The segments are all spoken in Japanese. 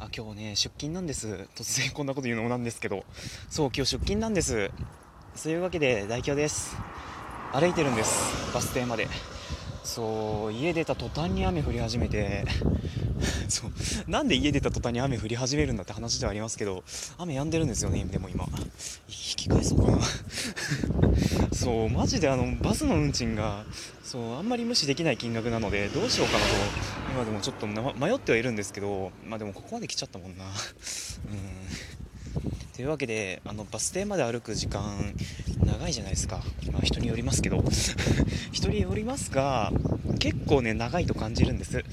あ今日ね出勤なんです。突然こんなこと言うのもなんですけど。そう今日出勤なんです。そういうわけで大京です。歩いてるんです。バス停まで。そう家出た途端に雨降り始めて。そうなんで家出た途端に雨降り始めるんだって話ではありますけど。雨止んでるんですよねでも今。引き返そうかな。そうマジであのバスの運賃がそうあんまり無視できない金額なのでどうしようかなと。今でもちょっと迷ってはいるんですけどまあでもここまで来ちゃったもんな。うん。というわけであのバス停まで歩く時間長いじゃないですか、まあ、人によりますけど。人によりますが結構ね長いと感じるんです。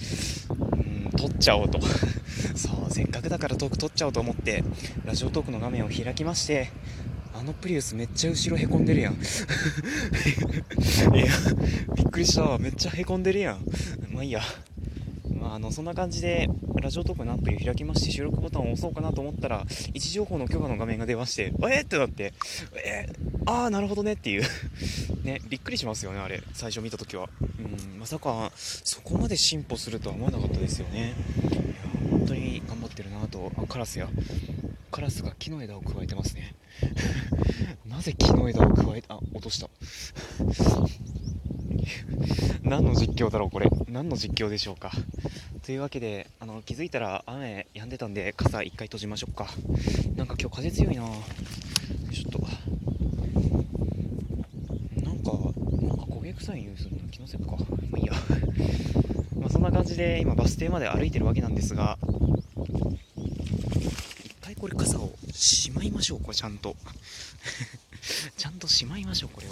うん撮っちゃおうと。そうせっかくだからトーク撮っちゃおうと思ってラジオトークの画面を開きましてあのプリウスめっちゃ後ろへこんでるやん。いやびっくりしためっちゃへこんでるやん。まあいいや。あ、のそんな感じでラジオトークのアプリを開きまして収録ボタンを押そうかなと思ったら位置情報の許可の画面が出ましてえー、ってなってえー、ああなるほどねっていう。ねびっくりしますよねあれ。最初見た時は。うんまさかそこまで進歩するとは思わなかったですよね。いや本当に頑張ってるなとあカラスや。カラスが木の枝を加えてますね。なぜ木の枝を加えあ落とした。何の実況だろうこれ。何の実況でしょうか。というわけであの気づいたら雨止んでたんで傘1回閉じましょうか。なんか今日風強いな。ちょっと。なんかなんか焦げ臭い匂いするの気のせいか。まあいいや。まあそんな感じで今バス停まで歩いてるわけなんですが。一回これ傘をしまいましょうこれちゃんと。ちゃんとしまいましょうこれを。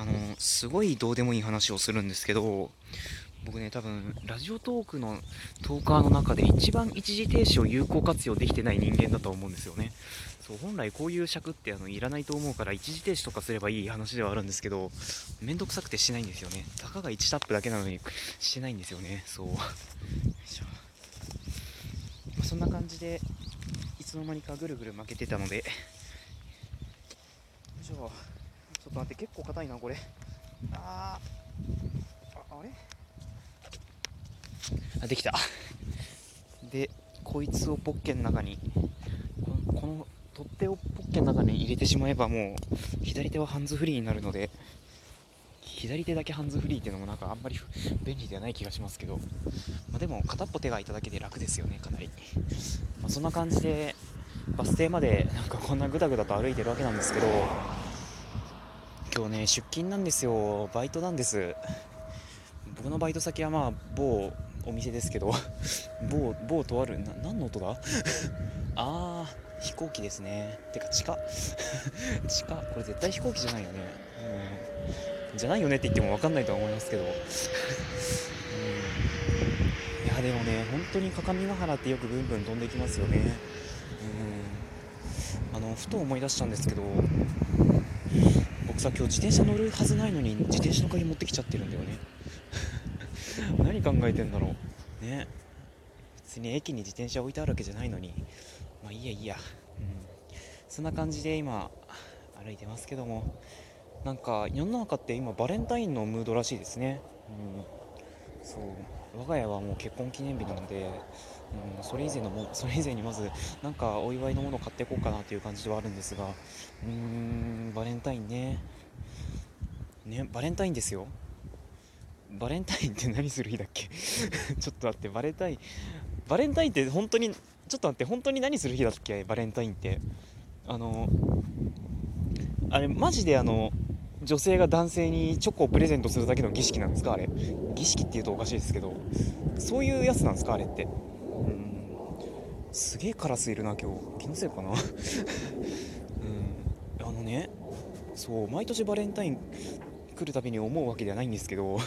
あのすごいどうでもいい話をするんですけど僕ね多分ラジオトークのトーカーの中で一番一時停止を有効活用できてない人間だと思うんですよね。そう本来こういう尺ってあのいらないと思うから一時停止とかすればいい話ではあるんですけどめんどくさくてしないんですよね。たかが1タップだけなのにしてないんですよね。そう。ま、そんな感じでいつの間にかぐるぐる負けてたので。じゃあょ。っと待って結構硬いなこれ。あああれ？あできた。でこいつをポッケの中にこの取っ手をポッケの中に入れてしまえばもう左手はハンズフリーになるので左手だけハンズフリーっていうのもなんかあんまり便利ではない気がしますけど、まあ、でも片っぽ手が空いただけで楽ですよねかなり、まあ、そんな感じでバス停までなんかこんなグダグダと歩いてるわけなんですけど今日ね出勤なんですよ。バイトなんです。僕のバイト先はまあ某お店ですけど 某某とあるな何の音だ？あー飛行機ですね。てか地下？地下？これ絶対飛行機じゃないよね。うん。じゃないよねって言っても分かんないとは思いますけど。いやでもね本当に各務原ってよくブンブン飛んできますよね。うん。あのふと思い出したんですけどさ今日自転車乗るはずないのに自転車の鍵持ってきちゃってるんだよね。何考えてんだろう。ね。別に駅に自転車置いてあるわけじゃないのに。まあいいやいいや、うん、そんな感じで今歩いてますけども。なんか世の中って今バレンタインのムードらしいですね、うん、そう。我が家はもう結婚記念日なのでうん、それ以前のもそれ以前にまずなんかお祝いのものを買っていこうかなという感じではあるんですがうーんバレンタインね。ねバレンタインですよ。バレンタインって何する日だっけ？ちょっと待ってバレンタインバレンタインって本当にちょっと待って本当に何する日だっけ？バレンタインって。あのあれマジであの女性が男性にチョコをプレゼントするだけの儀式なんですかあれ。儀式っていうとおかしいですけどそういうやつなんですかあれって。うん。すげえカラスいるな今日。気のせいかな。うん。あのねそう毎年バレンタイン来るたびに思うわけではないんですけど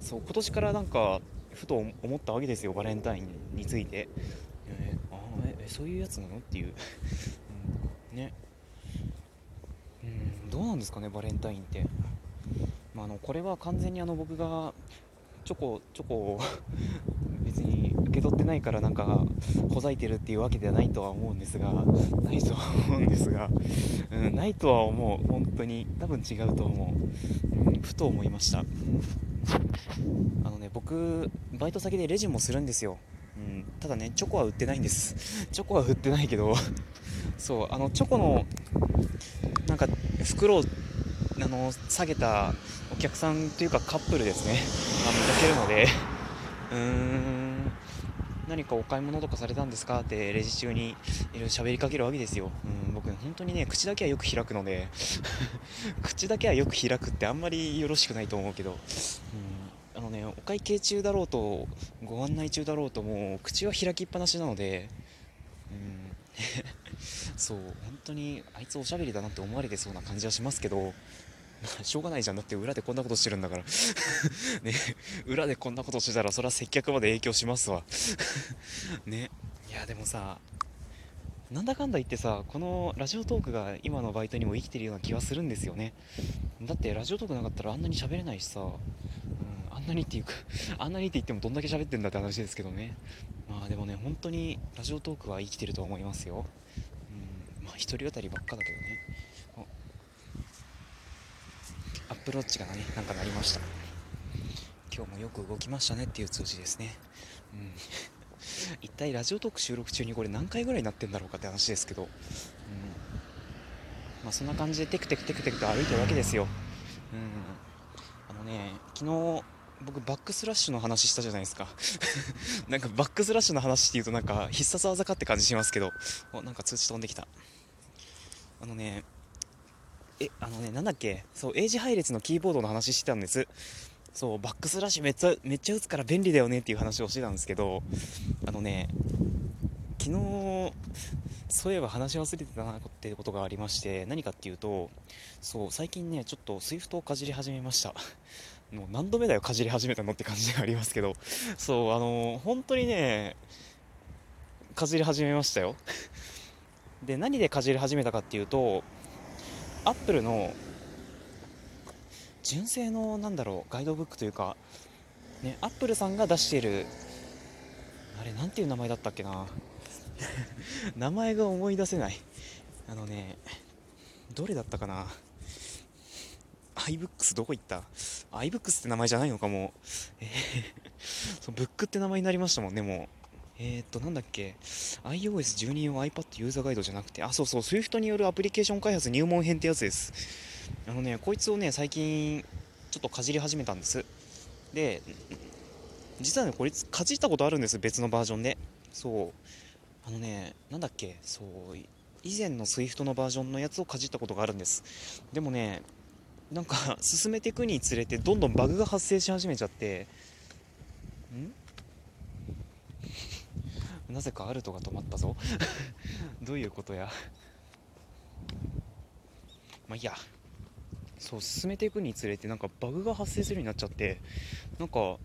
そう今年からなんかふと思ったわけですよバレンタインについて、えー、あえそういうやつなの？っていう、うん、ね。うん。どうなんですかねバレンタインって、まあ、あのこれは完全にあの僕がチョコチョコを 別に受け取ってないからなんかほざいてるっていうわけではないとは思うんですがないとは思うんですが、うん、ないとは思う。本当に多分違うと思う、うん、ふと思いました。あのね僕バイト先でレジもするんですよ、うん、ただねチョコは売ってないんです。チョコは売ってないけどそうあのチョコのなんか袋をあの下げたお客さんというかカップルですね。あ見かけるので。うーん。何かお買い物とかされたんですか？ってレジ中にいろいろ喋りかけるわけですよ、うん、僕本当にね口だけはよく開くので。口だけはよく開くってあんまりよろしくないと思うけど、うん、あのねお会計中だろうとご案内中だろうともう口は開きっぱなしなので、うんそう本当にあいつおしゃべりだなって思われてそうな感じはしますけどしょうがないじゃん。だって裏でこんなことしてるんだから。ね裏でこんなことしてたらそれは接客まで影響しますわ。ね。いやでもさなんだかんだ言ってさこのラジオトークが今のバイトにも生きてるような気はするんですよね。だってラジオトークなかったらあんなに喋れないしさ、うん、あんなにっていうか あんなにって言ってもどんだけ喋ってんだって話ですけどね。まあでもね本当にラジオトークは生きてると思いますよ。まあ一人語りばっかだけどね。アップローチがねなんか鳴りました。今日もよく動きましたねっていう通知ですね。うん。一体ラジオトーク収録中にこれ何回ぐらいになってんだろうかって話ですけど、うん。まあ、そんな感じでテクテクテクテクと歩いてるわけですよ、うん、あのね昨日僕バックスラッシュの話したじゃないですか。なんかバックスラッシュの話っていうとなんか必殺技かって感じしますけど。おなんか通知飛んできた。あのねえあのねなんだっけ？そう英字配列のキーボードの話してたんです。そうバックスラッシュめっちゃめっちゃ打つから便利だよねっていう話をしてたんですけど。あのね昨日そういえば話し忘れてたなってことがありまして何かっていうとそう最近ねちょっと SWIFT をかじり始めました。もう何度目だよかじり始めたのって感じではありますけど。そうあの本当にねかじり始めましたよ。で何でかじり始めたかっていうとアップルの純正のなんだろうガイドブックというかねアップルさんが出しているあれなんていう名前だったっけな。名前が思い出せない。あのねどれだったかな。iBooks どこ行った？iBooks って名前じゃないのかもうえー、そうブックって名前になりましたもんねもうえー、っと、なんだっけ、iOS12 用 iPad ユーザーガイドじゃなくて、あ、そうそう、Swift によるアプリケーション開発入門編ってやつです。あのね、こいつをね、最近、ちょっとかじり始めたんです。で、実はね、こいつ、かじったことあるんです、別のバージョンで。そう。あのね、なんだっけ、そう、以前の Swift のバージョンのやつをかじったことがあるんです。でもね、なんか、進めていくにつれて、どんどんバグが発生し始めちゃって、ん？なぜかアルトが止まったぞ。どういうことや？まあいいや。そう進めていくにつれてなんかバグが発生するようになっちゃって。なんか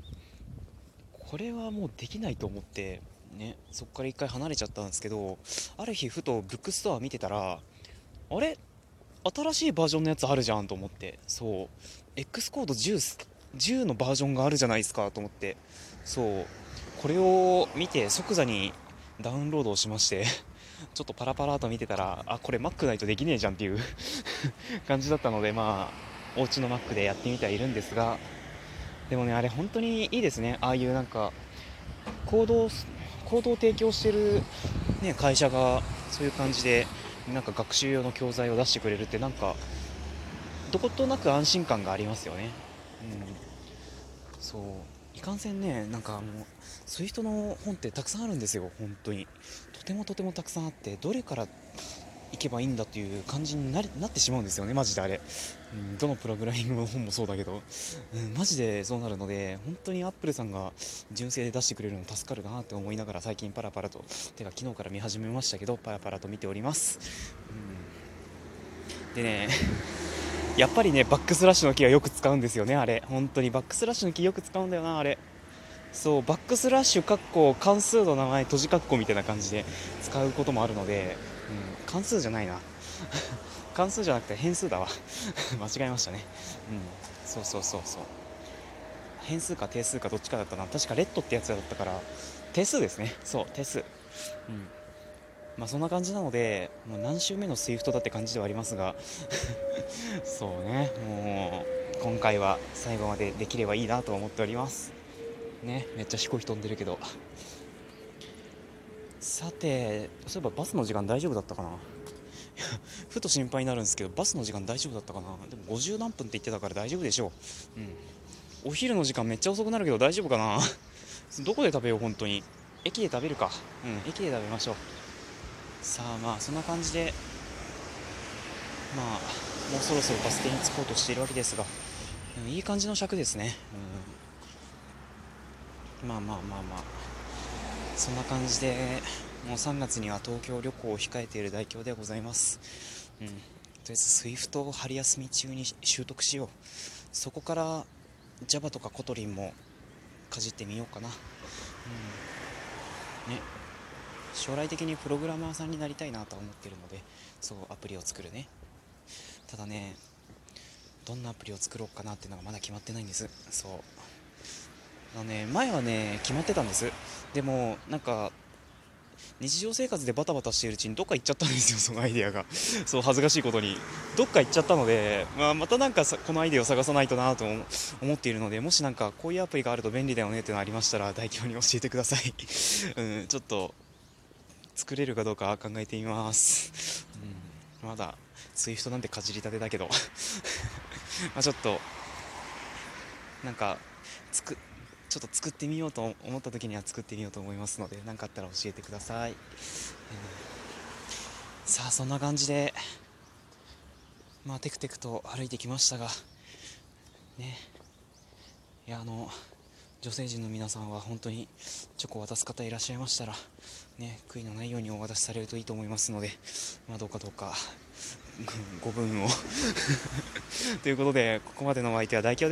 これはもうできないと思ってねそっから一回離れちゃったんですけどある日ふとブックストア見てたらあれ？新しいバージョンのやつあるじゃんと思って。そう。X コード 10, 10のバージョンがあるじゃないですかと思って。そう。これを見て即座にダウンロードをしまして。ちょっとパラパラと見てたらあこれ Mac ないとできねえじゃんっていう 感じだったのでまあお家の Mac でやってみてはいるんですが。でもねあれ本当にいいですね。ああいうなんか行動行動を提供してる、ね、会社がそういう感じでなんか学習用の教材を出してくれるってなんかどことなく安心感がありますよね。うん、そう。いかんせんねなんかもうそういう人の本ってたくさんあるんですよ本当に。とてもとてもたくさんあってどれから行けばいいんだっていう感じになりなってしまうんですよねマジであれ、うん、どのプログラミングの本もそうだけど、うん、マジでそうなるので本当にアップルさんが純正で出してくれるの助かるなって思いながら最近パラパラとてか昨日から見始めましたけどパラパラと見ております、うん、でね やっぱりねバックスラッシュのキーはよく使うんですよねあれ。本当に。バックスラッシュのキーよく使うんだよなあれ。そうバックスラッシュかっこ関数の名前閉じ括弧みたいな感じで使うこともあるので、関数じゃないな。関数じゃなくて変数だわ。間違えましたね。うん。そうそうそうそう。変数か定数かどっちかだったな。確か let ってやつだったから定数ですね。そう定数。うん。まあそんな感じなのでもう何週目の SWIFT だって感じではありますが。そうね。もう今回は最後までできればいいなと思っております。ね。めっちゃ飛行機飛んでるけど。さてそういえばバスの時間大丈夫だったかな？ふと心配になるんですけどバスの時間大丈夫だったかな？でも50何分って言ってたから大丈夫でしょう。うん。お昼の時間めっちゃ遅くなるけど大丈夫かな？どこで食べよう本当に？駅で食べるか。うん駅で食べましょう。さあまあそんな感じでまあもうそろそろバス停に着こうとしているわけですが、うん、いい感じの尺ですね、うん、まあまあまあまあ。そんな感じでもう3月には東京旅行を控えている代表でございます、うん、とりあえず SWIFT を春休み中に習得しよう。そこから Java とか Kotlin もかじってみようかな、うん、ね。将来的にプログラマーさんになりたいなとは思ってるのでそうアプリを作るね。ただねどんなアプリを作ろうかなっていうのがまだ決まってないんです。そう。あのね前はね決まってたんですでもなんか日常生活でバタバタしているうちにどっか行っちゃったんですよ、そのアイデアが。そう恥ずかしいことに。どっか行っちゃったので、まあ、またなんかこのアイデアを探さないとなと思っているので、もしなんかこういうアプリがあると便利だよねっていうのありましたら、代表に教えてください。うん、ちょっと作れるかどうか考えてみます。うん、まだ SWIFT なんてかじりたてだけど まちょっと、なんか、つくちょっと作ってみようと思った時には作ってみようと思いますので何かあったら教えてください、えー、さあそんな感じでまあテクテクと歩いてきましたがね。いやあの女性陣の皆さんは本当にチョコを渡す方いらっしゃいましたらね悔いのないようにお渡しされるといいと思いますのでまあどうかどうかご分を。ということでここまでのお相手は大京